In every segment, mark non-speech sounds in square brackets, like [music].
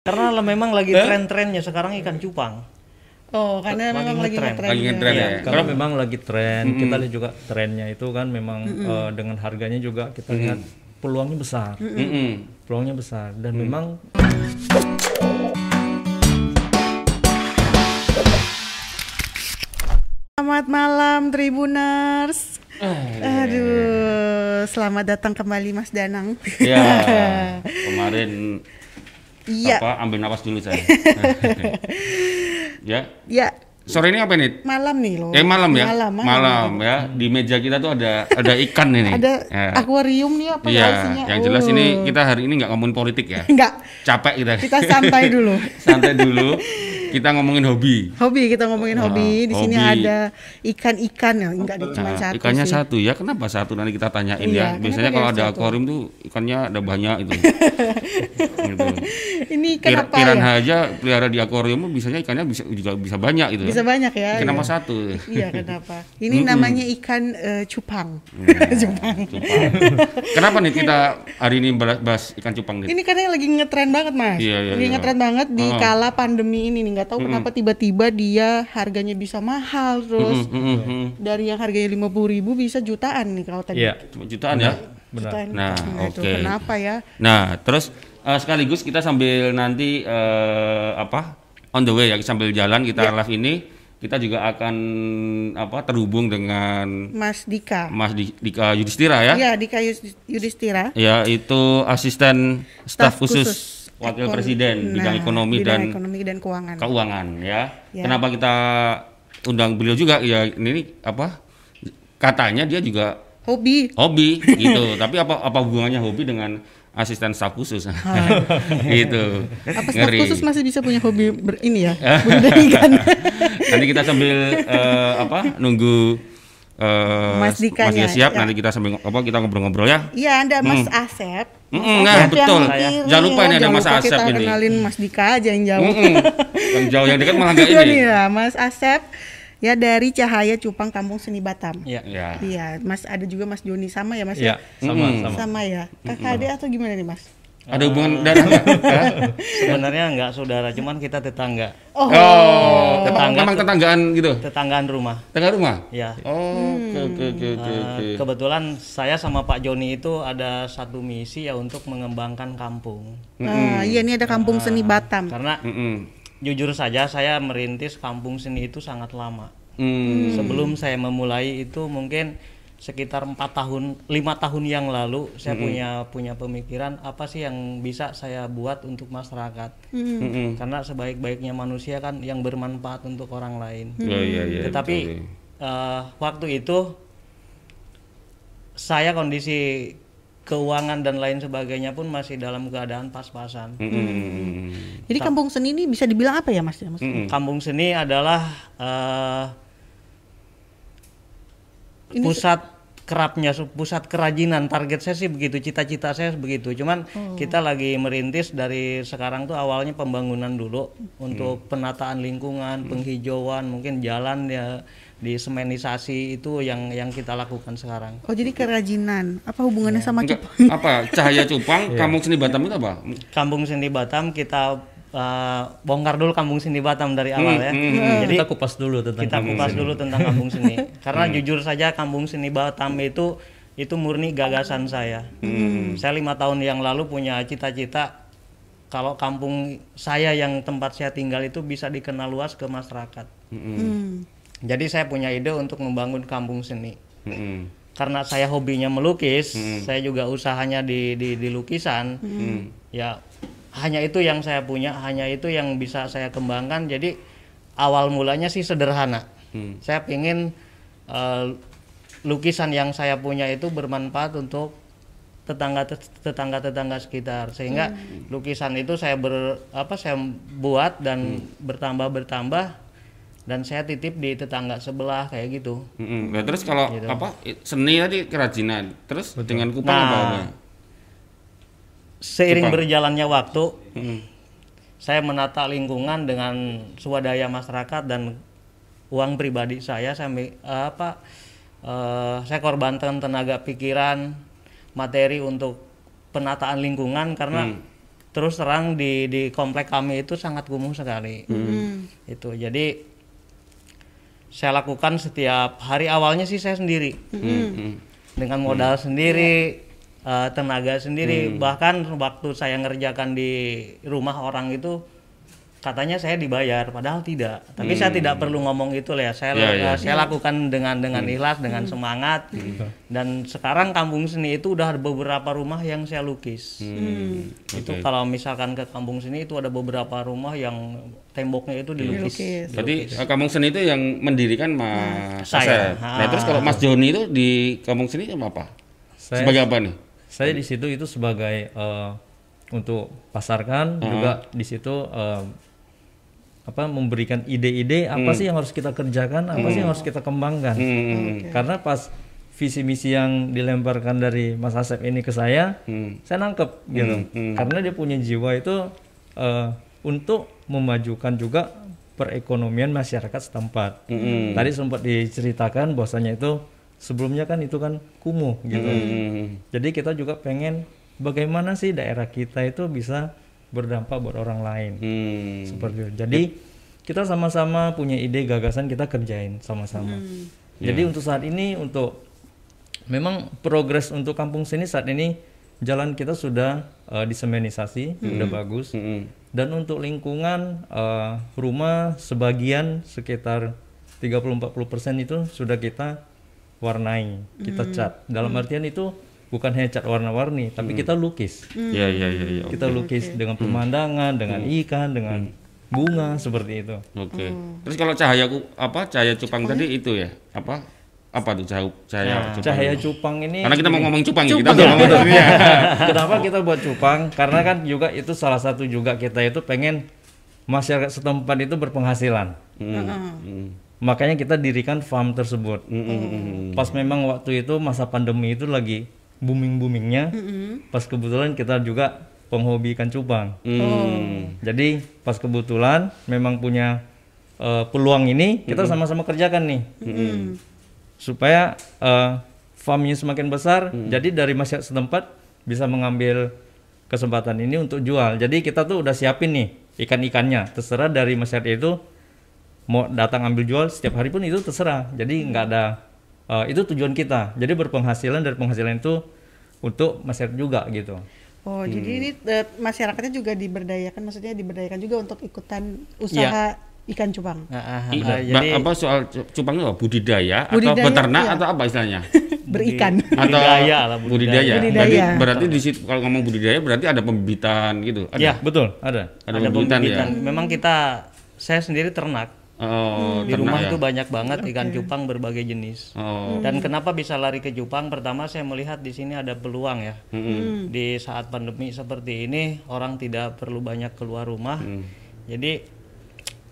Karena lah memang lagi tren-trennya sekarang ikan cupang. Oh, karena Lagi memang lagi ngetren. ngetren. Lagi ngetren ya. Kalau memang lagi tren, kita lihat juga trennya itu kan memang eh, dengan harganya juga kita lihat peluangnya besar. Mm-mm. Peluangnya besar dan memang Selamat malam Tribuners. Aduh, selamat datang kembali Mas Danang. Ya, [laughs] kemarin Iya, apa ambil napas dulu saya. [laughs] ya. ya Sore ini apa ini? malam nih loh. Eh malam ya? Malam, malam. Malam, ya. Di meja kita tuh ada ada ikan ini. [laughs] Ada Ya. akuarium nih apa ya isinya? yang jelas Oh. ini kita hari ini nggak ngomongin politik ya. Enggak, Capek kita. kita santai dulu. [laughs] Santai dulu. Kita ngomongin hobi. Hobi kita ngomongin Ah, hobi. Di sini ada ikan-ikan ya, enggak ada cuma Nah, satu ikannya sih. satu ya. Kenapa satu? Nanti kita tanyain Iya, ya. Biasanya kalau ada akuarium tuh ikannya ada banyak itu. [laughs] gitu. Ini ikan Pir- apa piranha ya? aja pelihara di akuarium biasanya ikannya bisa juga bisa banyak itu. Bisa banyak ya. Kenapa iya. satu? Iya, kenapa? [laughs] Ini namanya ikan eh, cupang. Iya. [laughs] cupang. Cupang. Kenapa nih kita hari ini bahas, ikan cupang gitu? Ini karena lagi ngetren banget mas, Iya, iya, lagi iya. ngetren banget di Heeh. kala pandemi ini nih. Nggak tahu kenapa tiba-tiba dia harganya bisa mahal terus Mm, mm, mm. dari yang harganya lima puluh ribu bisa jutaan nih kalau tadi. ya Cuma jutaan ya. benar. Jutaan. Nah, itu oke. kenapa ya? Nah, terus eh, sekaligus kita sambil nanti eh, apa on the way ya sambil jalan kita Iya. live ini kita juga akan apa terhubung dengan Mas Dika. Mas Di- Dika Yudhistira ya. Iya, Dika Yudhistira. Ya, itu asisten staf khusus, wakil Ekon- presiden bidang Nah, ekonomi bidang dan ekonomi dan keuangan. keuangan ya. Ya. Kenapa kita undang beliau juga ya ini apa? Katanya dia juga Hobi. hobi [laughs] gitu. Tapi apa apa hubungannya hobi dengan asisten staf khusus? [laughs] gitu. Apa staf Ngeri. khusus masih bisa punya hobi ber- ini ya? [laughs] ikan. Nanti kita sambil eh, apa? Nunggu eh, Mas Dikanya, siap. ya. Nanti kita sambil apa? Kita ngobrol-ngobrol ya. Iya, ada Mas Asep. Mas Mm-mm, nah, Asep yang betul. kiri. Jangan lupa ini ada Jangan Mas lupa Asep kita ini. kenalin Mas Dika aja yang jauh. Mm-mm. yang jauh yang dekat malah nggak [laughs] Iya ini. nih ya, Mas Asep ya dari Cahaya Cupang Kampung Seni Batam. Ya. Ya. Iya, Mas ada juga Mas Joni sama ya Mas ya sama Mm-mm. sama Sama ya. Kakak adik atau gimana nih Mas? Ada hubungan darah nggak? [laughs] Hah? Sebenarnya nggak saudara, cuman kita tetangga, Oh, Oh, Tetangga memang tetanggaan gitu. tetanggaan rumah. Tengah rumah. Ya. Oh, oke oke oke oke. Eh, oke. kebetulan saya sama Pak Joni itu ada satu misi ya untuk mengembangkan kampung. ah, iya ini ada Kampung Seni Batam. Karena Mm-mm. jujur saja saya merintis kampung seni itu sangat lama. Hmm. Sebelum saya memulai itu mungkin sekitar empat tahun, lima tahun yang lalu saya punya punya pemikiran apa sih yang bisa saya buat untuk masyarakat. Mm-mm. Karena sebaik-baiknya manusia kan yang bermanfaat untuk orang lain. Oh, iya iya. Tetapi betul. eh, waktu itu saya kondisi keuangan dan lain sebagainya pun masih dalam keadaan pas-pasan. Mm-mm. Jadi Kampung Seni ini bisa dibilang apa ya Mas? Mas? Mm-mm. Kampung seni adalah eh, Ini pusat kerapnya, pusat kerajinan. Target saya sih begitu, cita-cita saya begitu. Cuman Oh. kita lagi merintis dari sekarang tuh awalnya pembangunan dulu untuk penataan lingkungan, penghijauan, mungkin jalan ya di semenisasi itu yang yang kita lakukan sekarang. Oh jadi kerajinan. Apa hubungannya sama Enggak, Cupang? apa cahaya cupang [laughs] kampung seni Batam itu apa? Kampung Seni Batam kita eh, bongkar dulu Kampung Seni Batam dari awal ya. hmm, Jadi kita kupas dulu tentang kita kupas dulu tentang kampung seni [laughs] karena jujur saja kampung seni Batam itu itu murni gagasan saya. Saya lima tahun yang lalu punya cita-cita kalau kampung saya yang tempat saya tinggal itu bisa dikenal luas ke masyarakat. Hmm. jadi saya punya ide untuk membangun kampung seni. Mm-mm. karena saya hobinya melukis saya juga usahanya di di, di lukisan. Ya hanya itu yang saya punya hanya itu yang bisa saya kembangkan jadi awal mulanya sih sederhana Hmm. saya ingin eh, lukisan yang saya punya itu bermanfaat untuk tetangga tetangga tetangga sekitar sehingga lukisan itu saya ber apa saya buat dan bertambah bertambah dan saya titip di tetangga sebelah kayak gitu Mm-mm. Nah, terus kalau Gitu. apa seni tadi kerajinan, terus dengan kupang Nah, apa? Seiring Jepang. berjalannya waktu Mm-mm. saya menata lingkungan dengan swadaya masyarakat dan uang pribadi saya saya mi- eh, apa eh, saya korbankan tenaga pikiran materi untuk penataan lingkungan karena terus terang di di komplek kami itu sangat kumuh sekali. Itu jadi saya lakukan setiap hari awalnya sih saya sendiri Hmm. dengan modal sendiri, eh, tenaga sendiri. Bahkan waktu saya ngerjakan di rumah orang itu katanya saya dibayar, padahal tidak. Tapi saya tidak perlu ngomong itu lah ya. Saya Ya, ya. eh, saya lakukan dengan dengan ikhlas, dengan semangat. Dan sekarang kampung seni itu udah ada beberapa rumah yang saya lukis. Hmm. Itu kalau misalkan ke kampung seni itu ada beberapa rumah yang temboknya itu dilukis. Dilukis. Berarti eh, Kampung Seni itu yang mendirikan Mas Saya. Asep. Nah, terus kalau Mas Joni itu di Kampung Seni apa? Saya- Sebagai apa nih? Saya di situ itu sebagai eh, untuk pasarkan juga di situ eh, apa memberikan ide-ide apa sih yang harus kita kerjakan, apa sih yang harus kita kembangkan. Hmm. Karena pas visi misi yang dilemparkan dari Mas Asep ini ke saya, Hmm. saya nangkep gitu. Karena dia punya jiwa itu eh, untuk memajukan juga perekonomian masyarakat setempat. Hmm. Tadi sempat diceritakan bahwasanya itu sebelumnya kan itu kan kumuh gitu. Hmm. Jadi kita juga pengen bagaimana sih daerah kita itu bisa berdampak buat orang lain. Hmm. Seperti itu. Jadi kita sama-sama punya ide gagasan kita kerjain sama-sama. Jadi untuk saat ini untuk memang progres untuk kampung sini saat ini jalan kita sudah eh, disemenisasi, sudah bagus. Hmm. Dan untuk lingkungan eh, rumah sebagian sekitar 30-40% itu sudah kita warnai, kita cat. Dalam artian itu bukan hanya cat warna-warni, tapi kita lukis. Ya, ya, ya, ya. Kita lukis dengan pemandangan, dengan ikan, dengan bunga seperti itu. Oke. Terus kalau cahaya ku- apa cahaya cupang tadi itu ya? Apa? Apa tuh cahaya cahaya cupang? Cahaya cupang ini Karena kita mau ngomong cupang, ya, kita mau ngomong ya. [laughs] Kenapa kita buat cupang? Karena kan juga itu salah satu juga kita itu pengen masyarakat setempat itu berpenghasilan. Hmm. Makanya kita dirikan farm tersebut. Hmm, hmm, hmm. Pas memang waktu itu masa pandemi itu lagi booming-boomingnya. Pas kebetulan kita juga penghobi ikan cupang. Hmm. Jadi pas kebetulan memang punya eh, peluang ini kita sama-sama kerjakan nih. Supaya eh, farmnya semakin besar. Jadi dari masyarakat setempat bisa mengambil kesempatan ini untuk jual. Jadi kita tuh udah siapin nih ikan-ikannya. Terserah dari masyarakat itu mau datang ambil jual setiap hari pun itu terserah. Jadi nggak ada eh, itu tujuan kita. Jadi berpenghasilan dari penghasilan itu untuk masyarakat juga gitu. Oh, Hmm. jadi ini eh, masyarakatnya juga diberdayakan, maksudnya diberdayakan juga untuk ikutan usaha ikan cupang. Nah, ah, I- ah, Ba- jadi apa soal cu- cupang itu apa? budidaya, atau Budidaya, beternak iya. atau apa istilahnya? [laughs] Berikan. atau Budidaya lah, budidaya. budidaya. Budidaya. Berarti, berarti di situ kalau ngomong budidaya berarti ada pembibitan gitu. Ada. Ya. Betul, ada. Ada, ada pembibitan, pembibitan. ya. Memang kita saya sendiri ternak. Oh, Di ternak rumah ya. itu banyak banget ikan cupang berbagai jenis. Oh. Dan kenapa bisa lari ke cupang? Pertama saya melihat di sini ada peluang ya. Mm-mm. Di saat pandemi seperti ini orang tidak perlu banyak keluar rumah. Hmm. Jadi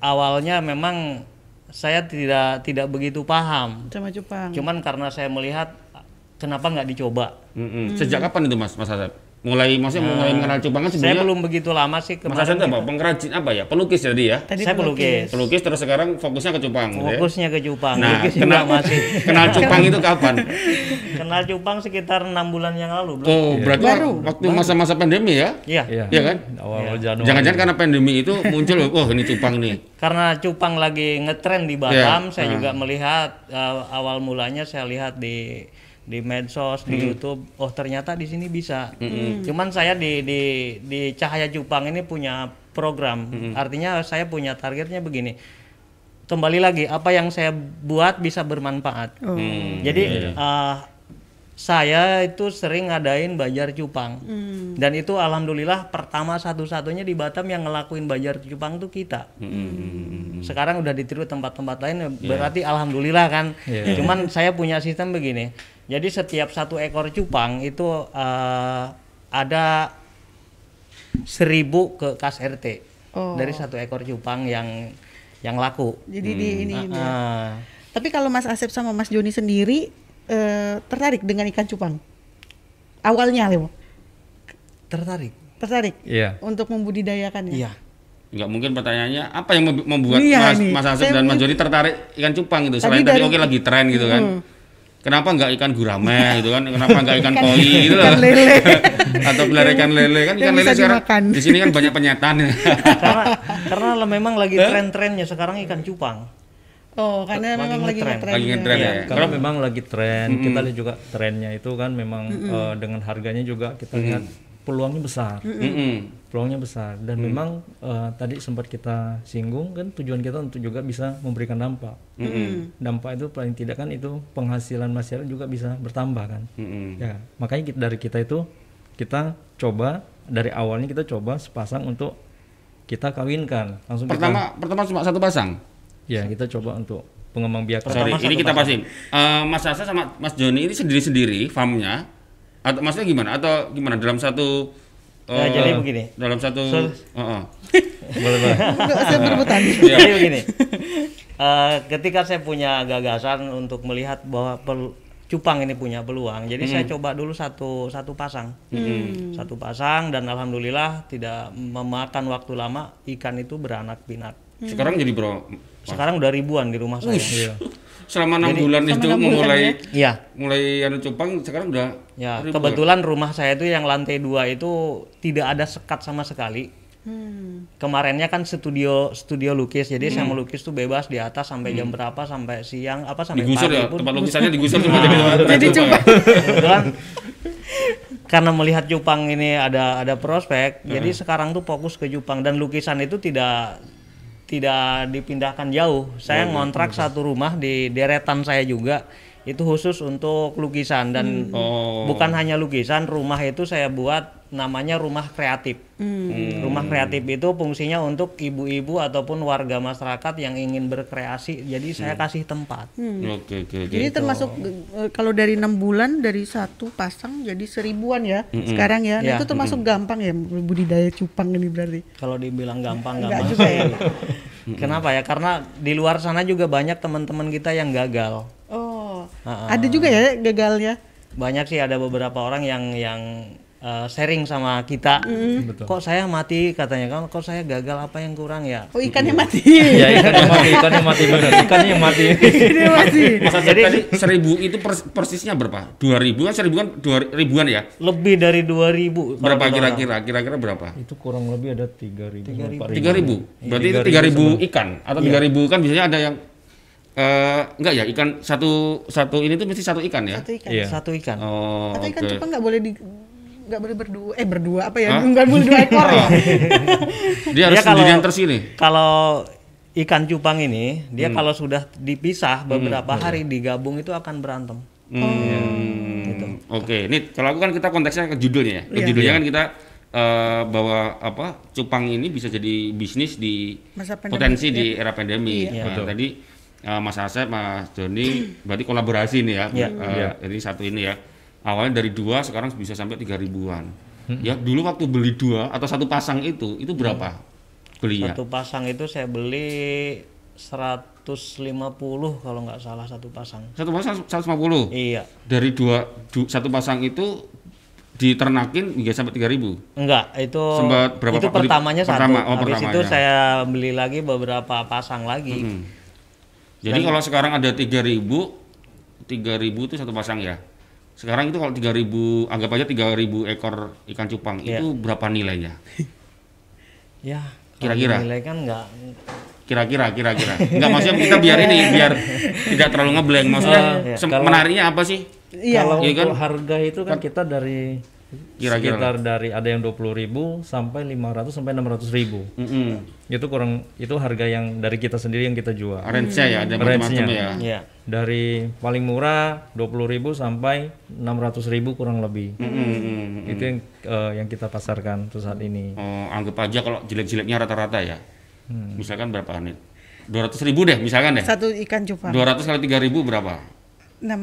awalnya memang saya tidak tidak begitu paham. Sama cupang. Cuman karena saya melihat kenapa nggak dicoba? Mm-mm. Sejak kapan itu Mas Mas Asep? Mulai maksudnya mulai mengenal cupang kan Saya sebenarnya belum begitu lama sih Mas Asep kemarin. itu apa? Pengrajin apa ya? Pelukis jadi ya? Tadi saya pelukis. pelukis. Pelukis terus sekarang fokusnya ke cupang gitu ya? Fokusnya ke cupang. Nah, Lukis kenal, juga masih. kenal cupang itu kapan? Kenal cupang sekitar enam bulan yang lalu. belum? Oh, berarti Baru. waktu masa-masa pandemi ya? Iya. Iya. Iya kan? Awal Januari. Jangan-jangan karena pandemi itu muncul, [laughs] oh ini cupang nih. Karena cupang lagi ngetren di. Batam, saya Ah. juga melihat uh, awal mulanya saya lihat di di medsos, di YouTube, oh ternyata di sini bisa. Cuman saya di di di Cahaya Cupang ini punya program. Artinya saya punya targetnya begini. Kembali lagi apa yang saya buat bisa bermanfaat. Oh. Hmm. Jadi uh, saya itu sering ngadain bajar cupang. Hmm. Dan itu alhamdulillah pertama satu-satunya di Batam yang ngelakuin bajar cupang tuh kita. Hmm. Sekarang udah ditiru tempat-tempat lain ya berarti alhamdulillah kan. Iya. Cuman saya punya sistem begini. Jadi setiap satu ekor cupang itu eh, ada seribu ke kas RT Oh. dari satu ekor cupang yang yang laku. Jadi di ini. ini. Ah, Tapi kalau Mas Asep sama Mas Joni sendiri eh, tertarik dengan ikan cupang? Awalnya, Leo, tertarik. tertarik Iya. untuk membudidayakannya. Iya. Enggak mungkin pertanyaannya apa yang membu- membuat Iya, Mas, nih. Mas Asep dan Mas Joni tertarik ikan cupang gitu Tadi selain tadi dari- oke lagi tren gitu kan. Kenapa nggak ikan gurame gitu kan? Kenapa nggak ikan koi gitu loh. ikan lele. [laughs] Atau pelihara ikan lele kan ikan lele sekarang dimakan. di sini kan banyak penyetan. [laughs] [laughs] karena karena memang lagi tren-trennya sekarang ikan cupang. Oh, karena Lagi memang lagi ngetren. ngetren. Lagi ngetren ya. Karena memang lagi tren, kita lihat juga trennya itu kan memang eh, dengan harganya juga kita lihat peluangnya besar. Mm-mm. Peluangnya besar dan memang eh, tadi sempat kita singgung kan tujuan kita untuk juga bisa memberikan dampak. Dampak itu paling tidak kan itu penghasilan masyarakat juga bisa bertambah kan. Mm-mm. Ya, makanya kita, dari kita itu kita coba dari awalnya kita coba sepasang untuk kita kawinkan langsung kita Pertama pertama cuma satu pasang. ya kita coba untuk pengembang biakan Sorry, ini kita pasin. Eh, Mas Asa sama Mas Joni ini sendiri-sendiri farmnya atau maksudnya gimana? Atau gimana dalam satu Ya, eh, jadi begini. Dalam satu. Heeh. [laughs] boleh boleh Enggak usah berebutan. [laughs] Jadi begini, eh, ketika saya punya gagasan untuk melihat bahwa pel- cupang ini punya peluang, jadi saya coba dulu satu satu pasang, satu pasang dan alhamdulillah tidak memakan waktu lama ikan itu beranak pinak. Sekarang jadi bro. Sekarang udah ribuan di rumah saya. Iya. Selama enam bulan itu mulai Iya. mulai anu cupang sekarang udah Ya, ribuan. kebetulan rumah saya itu yang lantai dua itu tidak ada sekat sama sekali. Kemarinnya kan studio studio lukis, jadi saya melukis tuh bebas di atas sampai jam berapa, sampai siang apa sampai digusur pagi ya pun. tempat lukisannya digusur semua jadi Jadi. Kebetulan karena melihat Jepang ini ada ada prospek, jadi sekarang tuh fokus ke Jepang dan lukisan itu tidak tidak dipindahkan jauh. Saya ngontrak satu rumah di deretan saya juga itu khusus untuk lukisan dan Oh. bukan hanya lukisan, rumah itu saya buat namanya rumah kreatif. Rumah kreatif itu fungsinya untuk ibu-ibu ataupun warga masyarakat yang ingin berkreasi. Jadi saya kasih tempat. Oke oke oke. Jadi termasuk eh, kalau dari enam bulan dari satu pasang jadi seribuan ya sekarang ya. Nah, Ya. Itu termasuk gampang ya budidaya cupang ini berarti. Kalau dibilang gampang nggak juga ya. [laughs] Kenapa ya? Karena di luar sana juga banyak teman-teman kita yang gagal. Oh, Ah, ada juga ya gagalnya. Banyak sih ada beberapa orang yang yang eh, sharing sama kita. Kok saya mati katanya kan? Kok saya gagal? Apa yang kurang ya? Oh ikannya mati. ya ikan yang mati ikan yang mati benar ikannya yang mati Ikannya mati. [laughs] Mas Asep tadi seribu itu pers- persisnya berapa? Dua ribu kan seribu kan dua ribuan ya? Lebih dari 2000 kalau Berapa kira-kira? Kira-kira berapa? itu kurang lebih ada tiga ribu Tiga ribu. Berarti itu tiga ribu ikan atau tiga ribu kan biasanya ada yang eh enggak ya ikan satu satu ini tuh mesti satu ikan ya? Satu ikan. Iya. Satu ikan. Oh Atau ikan oke. cupang nggak boleh di nggak boleh berdua eh berdua apa ya nggak boleh dua ekor ya [laughs] Dia harus Dia sendirian terus ini. Kalau ikan cupang ini, Hmm. dia kalau sudah dipisah beberapa hari digabung itu akan berantem. Hmm, Oke, ini kalau aku kan kita konteksnya ke judulnya ya. Ke judulnya kan kita eh, bahwa apa cupang ini bisa jadi bisnis di Masa pandemi, potensi di era pandemi. Iya. Nah, tadi eh, Mas Asep, Mas Joni, [clears throat] berarti kolaborasi nih ya. Iya. Eh, Jadi satu ini ya. Awalnya dari dua, sekarang bisa sampai tiga ribuan. Ya dulu waktu beli dua atau satu pasang itu, itu berapa belinya? Satu pasang itu saya beli 150 kalau nggak salah satu pasang. Satu pasang 150. Iya. Dari dua, du- satu pasang itu diternakin hingga sampai tiga ribu. Enggak, itu Sempat berapa itu pak beli? pertamanya satu. Pertama, oh, Habis pertama, itu ya. saya beli lagi beberapa pasang lagi. Hmm. Jadi kalau sekarang ada 3000 3000 itu satu pasang ya. Sekarang itu kalau 3000 anggap aja 3000 ekor ikan cupang Iya. itu berapa nilainya? Ya, [laughs] Kira-kira? kalau nilai kan enggak Kira-kira kira-kira. Enggak maksudnya kita biar ini biar tidak terlalu ngeblank. Maksudnya Kalau- menariknya apa sih? iya kalau Iya untuk kan? harga itu kan kita dari Kira-kira. sekitar dari ada yang 20.000 sampai 500 sampai 600.000 Mm-mm. itu kurang itu harga yang dari kita sendiri yang kita jual Range-nya ya ada macam-macam ya. ya. dari paling murah 20.000 sampai 600.000 kurang lebih Mm-mm. itu yang eh, yang kita pasarkan untuk saat ini Oh, anggap aja kalau jelek-jeleknya rata-rata ya. Misalkan berapa nih? 200 ribu deh misalkan deh. satu ikan cupang 200 kali 3000 berapa? 6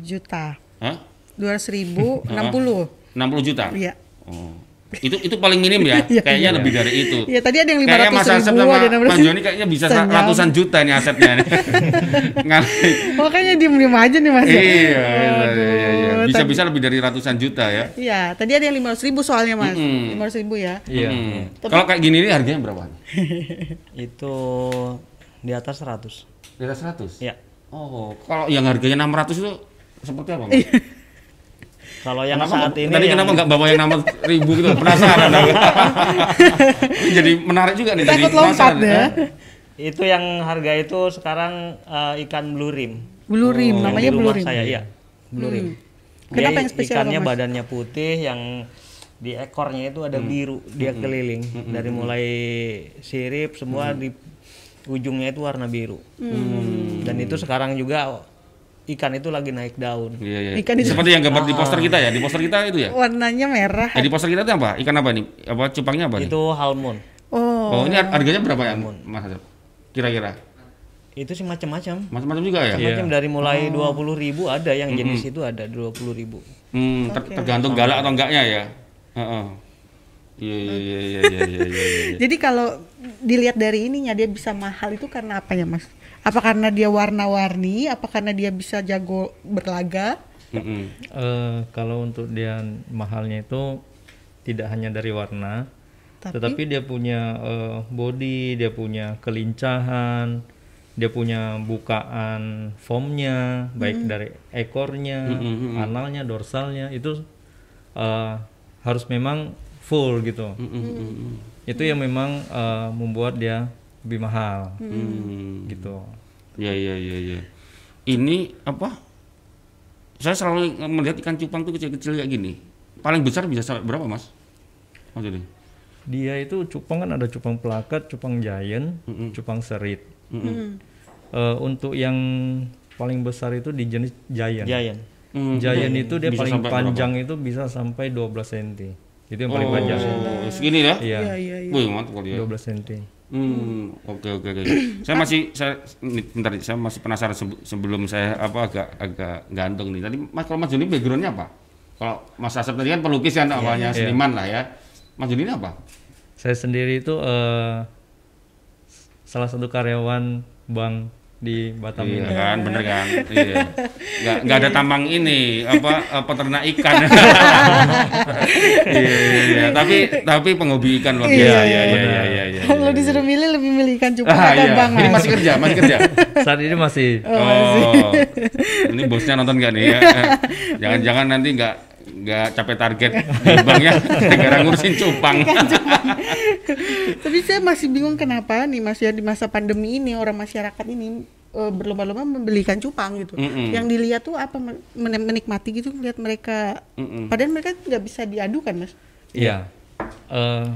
juta Hah? Dua ratus ribu enam puluh 60 juta? iya Oh. Itu itu paling minim ya. [laughs] Iya, kayaknya lebih dari itu. Iya tadi ada yang lima Kayaknya ratus Mas Asep ribu sama ada enam Mas ratus Joni kayaknya bisa Senyam. ratusan juta nih asetnya. Makanya [laughs] diem diem aja nih mas. iya, iya, iya, iya, iya. Aduh, Bisa-bisa lebih dari ratusan juta ya. Iya, tadi ada yang lima ratus ribu soalnya mas, lima ratus ribu ya. iya Hmm. Kalau kayak gini nih harganya berapa? [laughs] Itu di atas 100. Di atas 100. Ya. Oh, kalau yang harganya 600 itu seperti apa? Mas? Kalau yang kenapa saat ini tadi yang- kenapa nggak bawa yang 6000 gitu? Penasaran aku. Jadi menarik juga nih. Takut lompat ya. eh. itu yang harga itu sekarang eh, ikan blue rim. Blue rim, Yang namanya di blue rim. saya, iya. Blue rim. Kenapa Dia yang spesial, Ikannya Mas? badannya putih yang di ekornya itu ada biru, dia keliling dari mulai sirip semua di ujungnya itu warna biru. Dan itu sekarang juga ikan itu lagi naik daun. Iya, iya. Ikan itu- Seperti yang gambar di poster kita ya, di poster kita itu ya. Warnanya merah. Eh, di poster kita itu apa? Ikan apa nih? Apa cupangnya apa nih? Itu halmon. Oh, Oh, ini har- harganya berapa ya, Mas? Kira-kira? Itu sih macam-macam. Macam-macam juga ya? Macam dari mulai 20.000 ada yang jenis itu ada 20.000. Hmm, ter- tergantung galak atau enggaknya ya. Heeh. Iya, iya, iya, iya, iya, iya, iya, iya. [laughs] Jadi kalau dilihat dari ininya dia bisa mahal itu karena apa ya mas? Apa karena dia warna-warni? Apa karena dia bisa jago berlaga? Mm-mm. Eh, kalau untuk dia mahalnya itu tidak hanya dari warna, Tapi- tetapi dia punya eh, body, dia punya kelincahan, dia punya bukaan foamnya, baik dari ekornya, analnya, dorsalnya itu eh, harus memang full gitu. Itu yang memang eh, membuat dia lebih mahal, Hmm. gitu. Iya, iya, iya, iya. Ini apa? Saya selalu melihat ikan cupang tuh kecil-kecil kayak gini. Paling besar bisa sampai berapa, Mas? Jody? Dia itu cupang kan ada cupang pelakat, cupang giant, cupang serit. Eh, untuk yang paling besar itu di jenis giant. Giant. Hmm. Giant itu dia Bisa paling panjang itu bisa sampai 12 cm. Itu yang paling panjang. Oh, segini ya? Iya, Iya iya iya. Wih, mantap kali ya. 12 cm. Hmm, oke oke oke. saya masih saya bentar, saya masih penasaran sebe- sebelum saya apa agak agak gantung nih. Tadi Mas kalau Mas Joni backgroundnya apa? Kalau Mas Asep tadi kan pelukis kan awalnya seniman lah ya. Mas Joni ini apa? Saya sendiri itu eh, salah satu karyawan bank di Batam Iya ini. kan, bener kan? [laughs] Iya. Nggak nggak ada tambang ini apa eh, peternak ikan. [laughs] iya, iya, iya. Tapi tapi penghobi ikan luar biasa. Iya, Iya, iya, iya, iya, iya. Kalau disuruh milih lebih milih ikan cupang Ah, iya. bang Ini mas? masih kerja, masih kerja. Saat ini masih Oh, ini bosnya nonton gak nih ya? [laughs] Jangan-jangan nanti nggak nggak capek target di bank ya, gara ngurusin cupang. Tapi saya masih bingung kenapa nih mas ya di masa pandemi ini orang masyarakat ini eh, berlomba-lomba membeli ikan cupang gitu. Mm-mm. Yang dilihat tuh apa men- men- menikmati gitu lihat mereka. Mm-mm. Padahal mereka nggak bisa diadukan mas. Iya. Eh,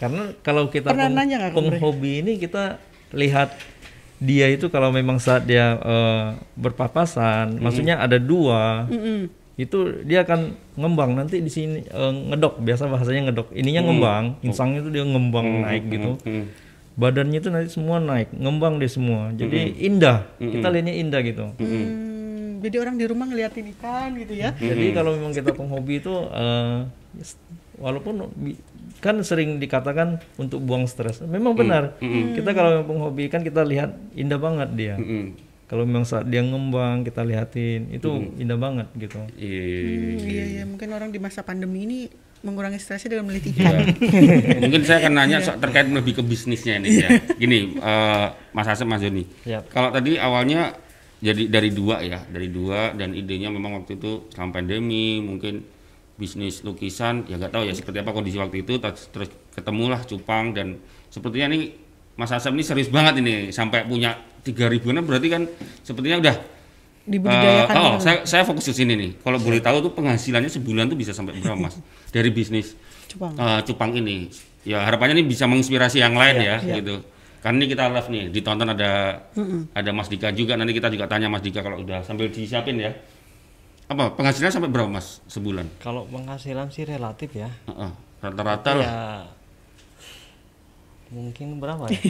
karena kalau kita Pernah peng- nanya penghobi ini kita lihat dia itu kalau memang saat dia eh, berpapasan, maksudnya ada dua, Mm-mm. Itu dia akan ngembang nanti di sini eh, ngedok biasa bahasanya ngedok. Ininya ngembang, insangnya itu dia ngembang naik gitu. Hmm. Badannya itu nanti semua naik, ngembang dia semua. Jadi indah. Kita lihatnya indah gitu. Hmm, jadi orang di rumah ngeliatin ikan gitu ya. Jadi kalau memang kita penghobi itu eh, walaupun kan sering dikatakan untuk buang stres. Memang benar. Kita kalau memang penghobi kan kita lihat indah banget dia. Mm-mm. Kalau memang saat dia ngembang kita lihatin itu indah banget gitu. Iya. Hmm, iya iya mungkin orang di masa pandemi ini mengurangi stresnya dengan melihat ikan. [laughs] Mungkin saya akan nanya so- terkait lebih ke bisnisnya ini ya. Gini, eh, Mas Asep, Mas Joni. Yap. Kalau tadi awalnya jadi dari dua ya, dari dua dan idenya memang waktu itu selama pandemi mungkin bisnis lukisan ya nggak tahu ya seperti apa kondisi waktu itu terus, terus ketemulah cupang dan sepertinya ini Mas Asep ini serius banget ini sampai punya tiga ribuan berarti kan sepertinya udah Dibudidayakan. Eh, oh, dulu. saya, saya fokus ke sini nih. Kalau boleh tahu tuh penghasilannya sebulan tuh bisa sampai berapa mas? [laughs] Dari bisnis Cupang. eh, cupang ini. Ya harapannya ini bisa menginspirasi yang lain ya, gitu. Karena ini kita live nih, ditonton ada ada Mas Dika juga. Nanti kita juga tanya Mas Dika kalau udah sambil disiapin ya. Apa penghasilan sampai berapa mas sebulan? Kalau penghasilan sih relatif ya. Heeh, Rata-rata lah. Ya mungkin berapa ya?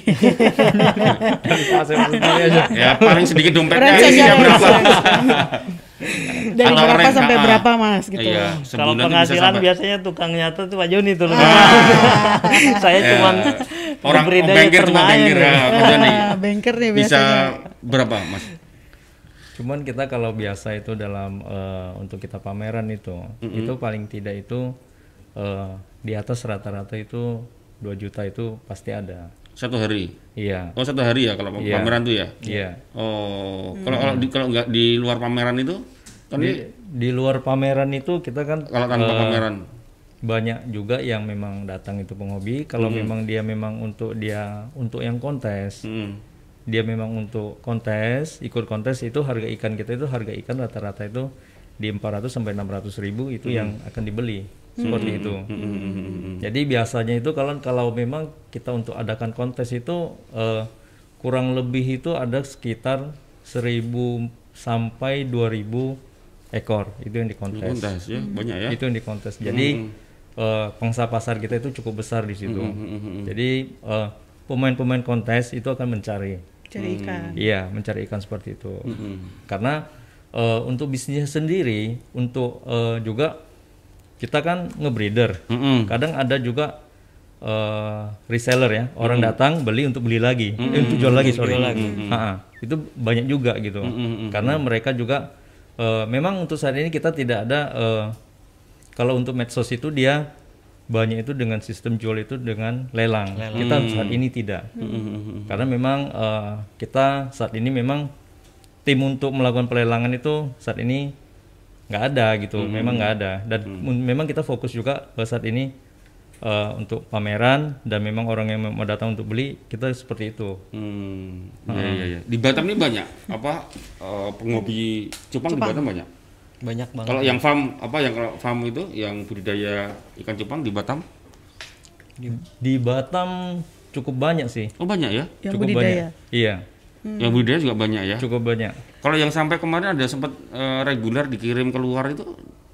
Ya paling sedikit dompetnya isinya aja, berapa? [laughs] Dari Atau berapa sampai ah. berapa mas gitu. Iya, Kalau penghasilan sampai- biasanya tukang nyata tuh Pak Joni tuh. Ah. [laughs] Saya Ya, cuman orang banker cuma banker aja ya. Ah, banker nih Bisa berapa mas? Cuman kita kalau biasa itu dalam eh, untuk kita pameran itu, itu paling tidak itu eh, di atas rata-rata itu 2 juta itu pasti ada. Satu hari. Iya. Oh satu hari ya kalau Iya. pameran tuh ya. Iya. Oh kalau kalau di kalau nggak di luar pameran itu kan Di, di luar pameran itu kita kan kalau tanpa eh, pameran. banyak juga yang memang datang itu penghobi. Kalau memang dia memang untuk dia untuk yang kontes, Hmm. dia memang untuk kontes, ikut kontes itu harga ikan kita itu harga ikan rata-rata itu di 400 sampai 600 ribu itu yang akan dibeli. Seperti itu. Hmm. Jadi biasanya itu kalau kalau memang kita untuk adakan kontes itu eh, kurang lebih itu ada sekitar 1000 sampai 2000 ekor. Itu yang dikontes. Kontes ya banyak ya. Itu yang dikontes. Jadi eh, pangsa pasar kita itu cukup besar di situ. Jadi eh, pemain-pemain kontes itu akan mencari. Cari ikan. Iya, mencari ikan seperti itu. Karena eh, untuk bisnisnya sendiri, untuk eh, juga kita kan ngebreeder. Mm-mm. Kadang ada juga eh, reseller ya, orang datang beli untuk beli lagi, eh, untuk jual lagi sorry. Ha-ha. Itu banyak juga gitu. Karena mereka juga eh, memang untuk saat ini kita tidak ada eh, kalau untuk medsos itu dia banyak itu dengan sistem jual itu dengan lelang. Kita saat ini tidak. Karena memang eh, kita saat ini memang tim untuk melakukan pelelangan itu saat ini nggak ada gitu. Memang nggak ada. Dan mun- memang kita fokus juga saat ini eh, untuk pameran dan memang orang yang mau datang untuk beli kita seperti itu. Hmm. Iya iya iya. Di Batam ini banyak apa eh, penghobi cupang, di Batam banyak. banyak banget Kalau yang farm apa yang kalau farm itu yang budidaya ikan cupang di Batam? Di Batam cukup banyak sih. Oh banyak ya. Yang cukup budidaya. banyak. Iya, Yang budidaya juga banyak ya. cukup banyak. Kalau yang sampai kemarin ada sempat eh, reguler dikirim keluar itu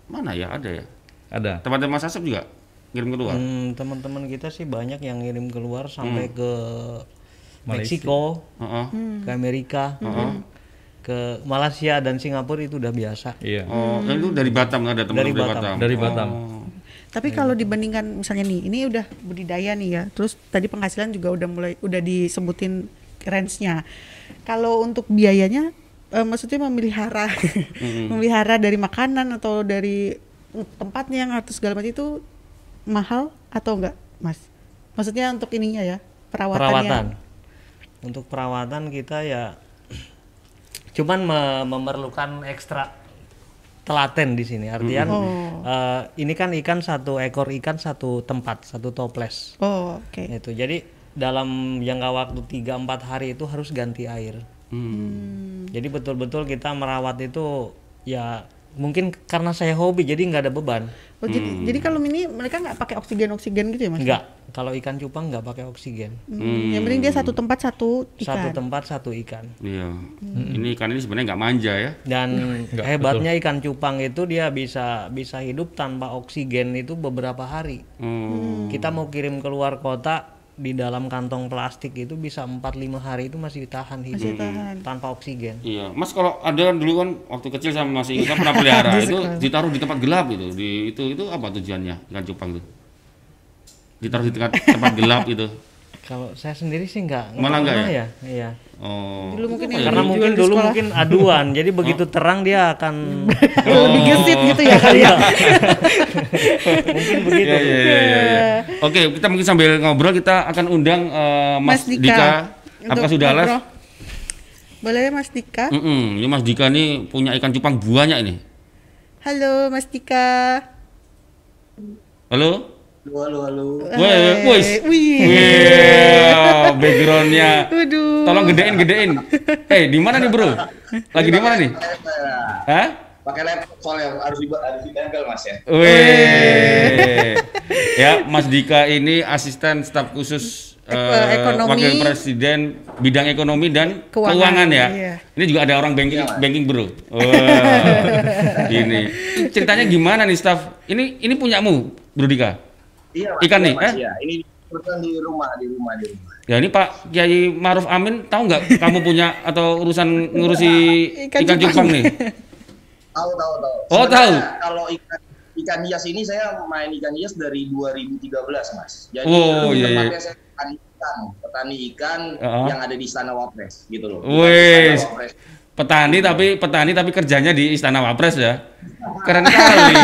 mana ya ada ya? Ada. Tempatnya Mas Asep juga kirim keluar. Hmm, teman-teman kita sih banyak yang ngirim keluar sampai Hmm. ke Meksiko Heeh. ke Amerika ke Malaysia dan Singapura itu udah biasa Iya. Oh, yang itu dari Batam ada teman dari, Dari Batam. Batam. Dari Batam. Oh. Tapi kalau dibandingkan misalnya nih, ini udah budidaya nih ya. Terus tadi penghasilan juga udah mulai udah disebutin range-nya. Kalau untuk biayanya eh, maksudnya memelihara [laughs] memelihara dari makanan atau dari tempatnya yang atau segala macam itu mahal atau enggak, Mas? Maksudnya untuk ininya ya, perawatannya. perawatan untuk perawatan kita ya cuman me- memerlukan ekstra telaten di sini artian eh, ini kan ikan satu ekor ikan satu tempat satu toples Oh, oke. itu jadi dalam jangka waktu 3-4 hari itu harus ganti air Hmm. jadi betul-betul kita merawat itu ya mungkin karena saya hobi jadi nggak ada beban Oh, jadi jadi kalau ini mereka nggak pakai oksigen-oksigen gitu ya, Mas? nggak kalau ikan cupang nggak pakai oksigen Hmm, Yang penting dia satu tempat satu satu ikan. tempat satu ikan Iya. Ini ikan ini sebenarnya nggak manja ya. dan [laughs] hebatnya ikan cupang itu dia bisa bisa hidup tanpa oksigen itu beberapa hari Hmm. kita mau kirim keluar kota di dalam kantong plastik itu bisa 4-5 hari itu masih tahan hidup Masih tahan. tanpa oksigen Iya, Mas kalau ada kan dulu kan waktu kecil sama masih ingat pernah pelihara [laughs] itu ditaruh di tempat gelap itu. Di itu itu apa tujuannya ikan cupang itu? Ditaruh di tempat, tempat gelap itu. Kalau saya sendiri sih nggak Malah nggak pernah ya? iya Oh. Dulu mungkin ya, karena mungkin dulu mungkin aduan jadi begitu terang dia akan [laughs] Lebih gesit gitu ya kali ya. [laughs] mungkin begitu Iya, iya, iya, iya, iya. Oke, kita mungkin sambil ngobrol kita akan undang eh, Mas, Mas Dika. Dika. Apakah sudah les? Boleh ya Mas Dika? Mm-mm, ini Mas Dika nih punya ikan cupang banyak ini. Halo Mas Dika. Halo? Halo, halo, halo. Wih, wih. Wih. Wih, backgroundnya. Waduh. Tolong gedein, gedein. Eh, di mana nih bro? Lagi di mana nih? Hah? Pakai laptop soalnya harus di harus ditempel mas ya. Wih. ya, Mas Dika ini asisten staf khusus eh, ekonomi. wakil presiden bidang ekonomi dan Keuangan, keuangan, ya. iya. Ini juga ada orang banking, banking bro. [laughs] Wah, ini ceritanya gimana nih staf? Ini ini punyamu, Bro Dika? Iya Ikan iya, nih, mas, eh? Iya, ini kebetulan di rumah, di rumah, di rumah. Ya ini Pak Kiai Maruf Amin tahu nggak [laughs] kamu punya atau urusan ngurusi Ikan ikan, cupang. nih? Tahu, tahu, tahu. Oh, Sebenarnya tahu. Kalau ikan ikan hias ini saya main ikan hias dari 2013 mas. Jadi Oh, iya, iya. saya petani ikan, petani ikan Uh-uh. yang ada di Istana Wapres gitu loh. Wih. Istana Wapres. Petani tapi petani tapi kerjanya di Istana Wapres ya. Keren kali.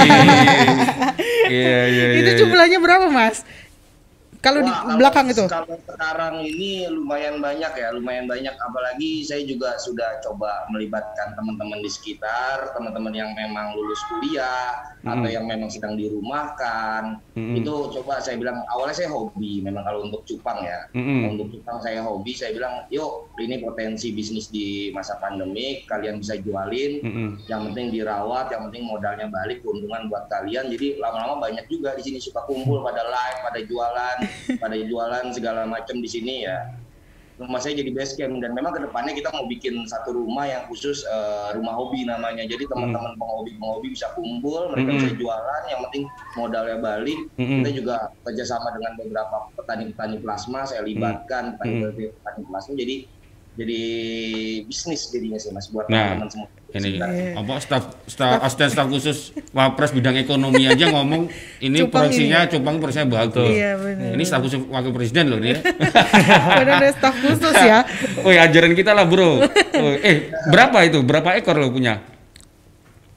Iya [laughs] iya iya. Itu jumlahnya berapa Mas? Kalau di belakang itu. Kalau sekarang ini lumayan banyak ya, lumayan banyak. Apalagi saya juga sudah coba melibatkan teman-teman di sekitar, teman-teman yang memang lulus kuliah atau yang memang sedang dirumahkan. Mm-mm. Itu coba saya bilang awalnya saya hobi, memang kalau untuk cupang ya. Kalau Untuk cupang saya hobi, saya bilang, yuk ini potensi bisnis di masa pandemi, kalian bisa jualin. Mm-mm. Yang penting dirawat, yang penting modalnya balik, keuntungan buat kalian. Jadi lama-lama banyak juga di sini suka kumpul pada live, pada jualan, pada jualan segala macam di sini ya. Rumah saya jadi base camp dan memang ke depannya kita mau bikin satu rumah yang khusus eh, rumah hobi namanya. Jadi teman-teman penghobi-penghobi bisa kumpul, mereka Mm-mm. bisa jualan. Yang penting modalnya balik. Mm-mm. Kita juga kerjasama dengan beberapa petani-petani plasma. Saya libatkan petani-petani plasma. Jadi jadi bisnis jadinya sih mas buat Nah, teman-teman semua. Ini Iya. apa staf staf asisten staf khusus Wapres bidang ekonomi aja ngomong ini Cupang proyeksinya cupang proyeksinya bagus. Iya, benar. Ini staf khusus wakil presiden loh ini. ya. [laughs] Ada staf khusus ya. Oh ajaran kita lah bro. Oh, eh berapa itu? Berapa ekor lo punya?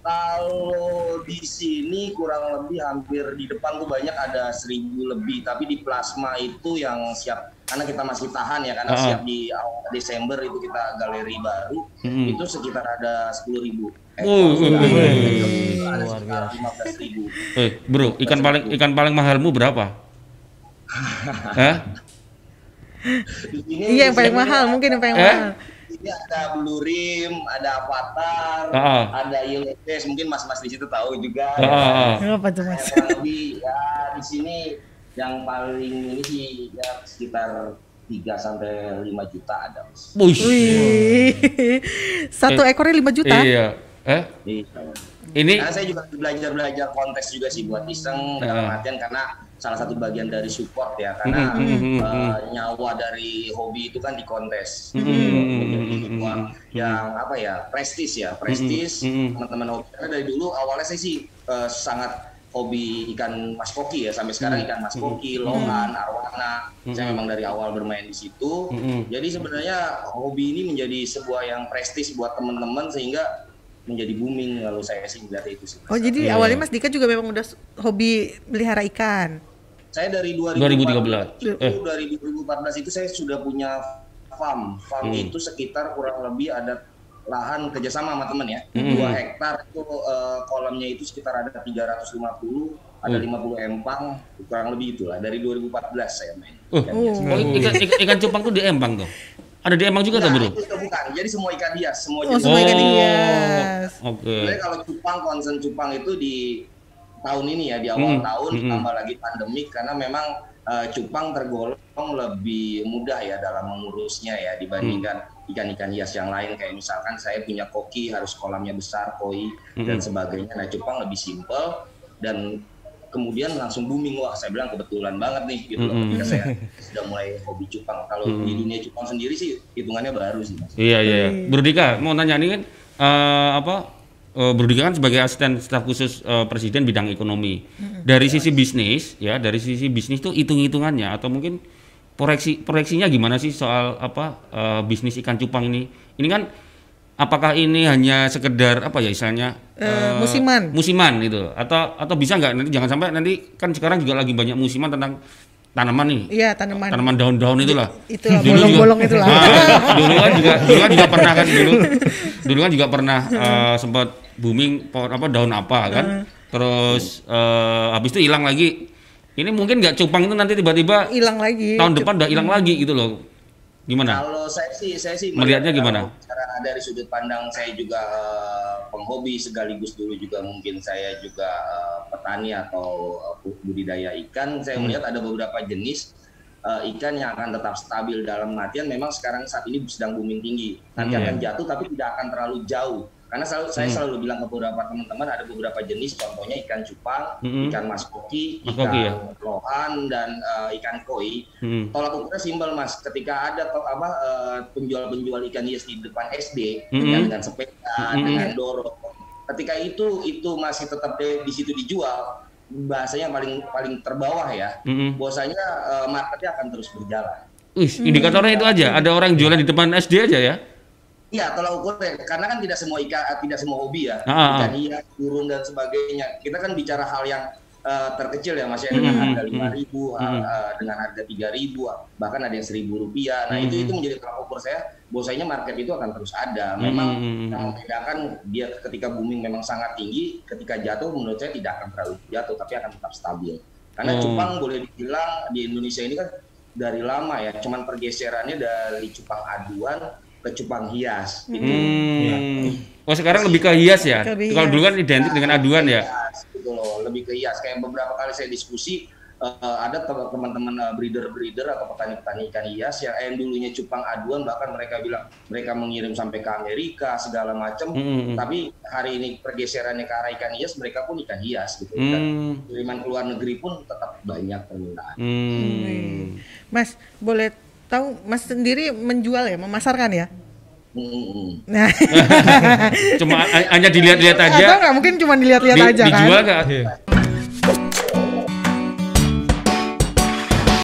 Kalau di sini kurang lebih hampir di depan tuh banyak ada seribu lebih, tapi di plasma itu yang siap karena kita masih tahan ya karena Ah. siap di awal Desember itu kita galeri baru Mm-mm. itu sekitar ada sepuluh ribu. Sudah oh, ada, ada sekitar lima belas ribu. Eh bro ikan paling ikan paling mahalmu berapa? [laughs] Hah? Iya yang paling mahal, mungkin yang paling Eh? mahal. Ini ada Blue Rim, ada Avatar, Ah. ada Yellow Face, mungkin mas-mas di situ tahu juga. Ah, ah, ah. Apa tuh mas? Ya, lebih ya di sini yang paling ini sih ya sekitar 3 sampai 5 juta ada mas. Wih, [laughs] satu ekornya 5 juta. Iya. Eh Iya. ini Karena saya juga belajar belajar kontes juga sih buat iseng dalam Ah. artian karena salah satu bagian dari support ya karena Mhm, mhm, eh, nyawa dari hobi itu kan di kontes Mhm, Menjadi mhm, sebuah yang apa ya prestis ya prestis Mhm. teman-teman hobi. Karena dari dulu awalnya saya sih eh, sangat hobi ikan mas koki ya sampai sekarang ikan mas koki lohan arwana. Saya memang dari awal bermain di situ. Jadi sebenarnya hobi ini menjadi sebuah yang prestis buat teman-teman sehingga menjadi booming kalau saya sih melihat itu sih. Oh jadi Iya. awalnya Mas Dika juga memang udah hobi melihara ikan. Saya dari 2013. 2013 itu, Eh. dari 2014 itu saya sudah punya farm. Farm Hmm. itu sekitar kurang lebih ada lahan kerjasama sama teman ya. Hmm. 2 hektar itu eh, kolamnya itu sekitar ada 350, ada Hmm. 50 empang, kurang lebih itulah dari 2014 saya main. Oh, Ikan Oh. oh, ikan, ikan, ikan cupang tuh di Empang tuh. Ada di Empang juga tuh Nah, bro. itu, itu bukan. Jadi semua ikan hias, semua Oh, jenis semua ikan Oh, hias. Oke. Sebenarnya kalau cupang, concern cupang itu di tahun ini ya, di awal Hmm, tahun, hmm. ditambah lagi pandemik, karena memang eh, cupang tergolong lebih mudah ya dalam mengurusnya ya dibandingkan Hmm. ikan-ikan hias yang lain. Kayak misalkan saya punya koki, harus kolamnya besar, koi, dan Hmm. sebagainya. Nah cupang lebih simpel dan kemudian langsung booming wah saya bilang kebetulan banget nih gitu loh Mm-mm. ketika saya sudah mulai hobi cupang kalau di dunia cupang sendiri sih hitungannya baru sih mas Iya iya. iya. Bro Dika mau nanya ini kan eh, apa? Eh, Bro Dika kan sebagai asisten staf khusus eh, presiden bidang ekonomi. Dari sisi bisnis ya, dari sisi bisnis tuh hitung-hitungannya atau mungkin proyeksi proyeksinya gimana sih soal apa eh, bisnis ikan cupang ini? Ini kan apakah ini hanya sekedar apa ya istilahnya Eh, musiman. musiman itu atau atau bisa nggak nanti jangan sampai nanti kan sekarang juga lagi banyak musiman tentang tanaman nih Iya tanaman. tanaman daun-daun itulah. Juga- bolong-bolong itulah. Ah, [laughs] dulu kan juga dulu kan juga pernah kan dulu. [laughs] Dulu kan juga pernah eh, sempat booming pohon apa daun apa kan. Terus eh, habis itu hilang lagi. Ini mungkin nggak cupang itu nanti tiba-tiba Hilang lagi. tahun depan udah hilang lagi gitu loh. Gimana? Kalau saya sih, saya sih Melihatnya melihat gimana? Secara dari sudut pandang saya juga eh, penghobi sekaligus dulu juga mungkin saya juga eh, petani atau eh, budidaya ikan. Saya Hmm. melihat ada beberapa jenis eh, ikan yang akan tetap stabil dalam artian memang sekarang saat ini sedang booming tinggi. Nanti Hmm. akan jatuh tapi tidak akan terlalu jauh. Karena selalu, saya Hmm. selalu bilang ke beberapa teman-teman ada beberapa jenis contohnya ikan cupang, Hmm. ikan mas koki, Mas ikan koki ya? lohan dan eh, ikan koi Hmm. tolak ukurnya simpel mas ketika ada to, apa eh, penjual-penjual ikan hias di depan SD Mm-mm. yang dengan sepeda Mm-mm. dengan dorong ketika itu itu masih tetap di, di situ dijual bahasanya paling paling terbawah ya Mm-mm. bahwasanya eh, marketnya akan terus berjalan Wih, indikatornya itu aja. Ada orang jualan di depan SD aja ya. Iya, tolak ukurnya karena kan tidak semua ikan, tidak semua hobi ya, Ah, ah. ikan hias, burung dan sebagainya. Kita kan bicara hal yang eh, terkecil ya Mas ya dengan harga lima ribu dengan harga tiga ribu bahkan ada yang seribu rupiah. Nah itu itu menjadi tolak ukur saya bahwasanya market itu akan terus ada. Memang yang membedakan dia ketika booming memang sangat tinggi, ketika jatuh menurut saya tidak akan terlalu jatuh tapi akan tetap stabil. Karena Oh. cupang boleh dibilang di Indonesia ini kan dari lama ya, cuman pergeserannya dari cupang aduan ke cupang hias. Gitu. Hmm. Oh sekarang lebih ke hias ya? Kalau dulu kan identik dengan aduan ya? Hias, gitu loh, lebih ke hias. Kayak beberapa kali saya diskusi eh, ada tem- teman-teman eh, breeder-breeder atau petani-petani ikan hias yang yang dulunya cupang aduan bahkan mereka bilang mereka mengirim sampai ke Amerika segala macam. Mm-mm. Tapi hari ini pergeserannya ke arah ikan hias mereka pun ikan hias gitu. Dan Hmm. kiriman ke luar negeri pun tetap banyak permintaan. Hmm. Mas, boleh tahu Mas sendiri menjual ya, memasarkan ya? Mm-mm. Nah, [laughs] [laughs] Cuma hanya dilihat-lihat aja. atau nggak mungkin cuma dilihat-lihat di- aja kan? dijual nggak?